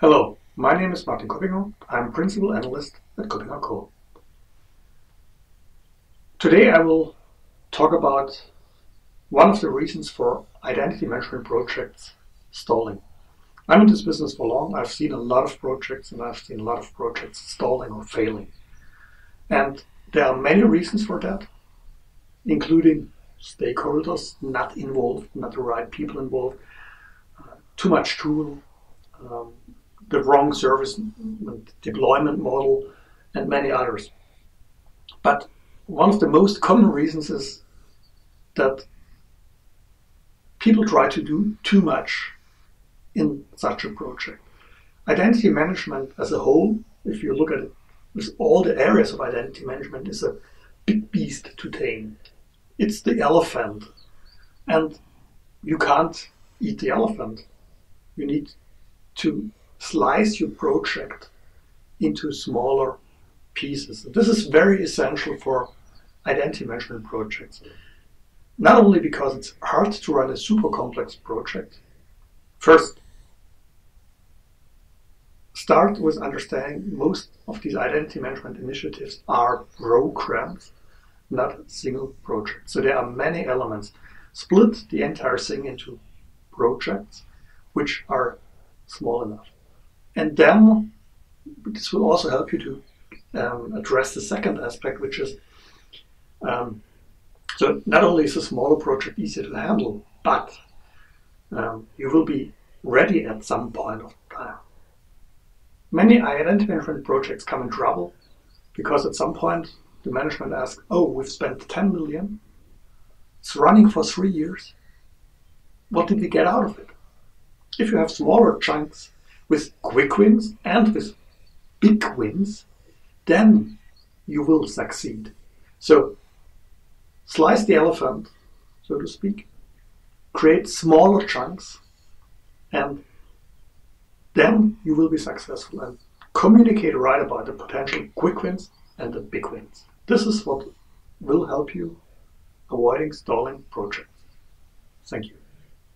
Hello, my name is Martin Kuppinger. I'm Principal Analyst at KuppingerCole. Today I will talk about one of the reasons for identity management projects stalling. I'm in this business for long. I've seen a lot of projects and I've seen a lot of projects stalling or failing. And there are many reasons for that, including stakeholders not involved, not the right people involved, uh, too much tool, um, the wrong service deployment model, and many others. But one of the most common reasons is that people try to do too much in such a project. Identity management as a whole, if you look at it with all the areas of identity management, is a big beast to tame. It's the elephant. And you can't eat the elephant. You need to slice your project into smaller pieces. This is very essential for identity management projects. Not only because it's hard to run a super complex project. First, start with understanding most of these identity management initiatives are programs, not single projects. So there are many elements. Split the entire thing into projects which are small enough. And then this will also help you to um, address the second aspect, which is um, so not only is a smaller project easier to handle, but um, you will be ready at some point of time. Many identity management projects come in trouble because at some point the management asks, "Oh, we've spent 10 million. It's running for three years. What did we get out of it?" If you have smaller chunks with quick wins and with big wins, then you will succeed. So slice the elephant, so to speak, create smaller chunks, and then you will be successful and communicate right about the potential quick wins and the big wins. This is what will help you avoiding stalling projects. Thank you.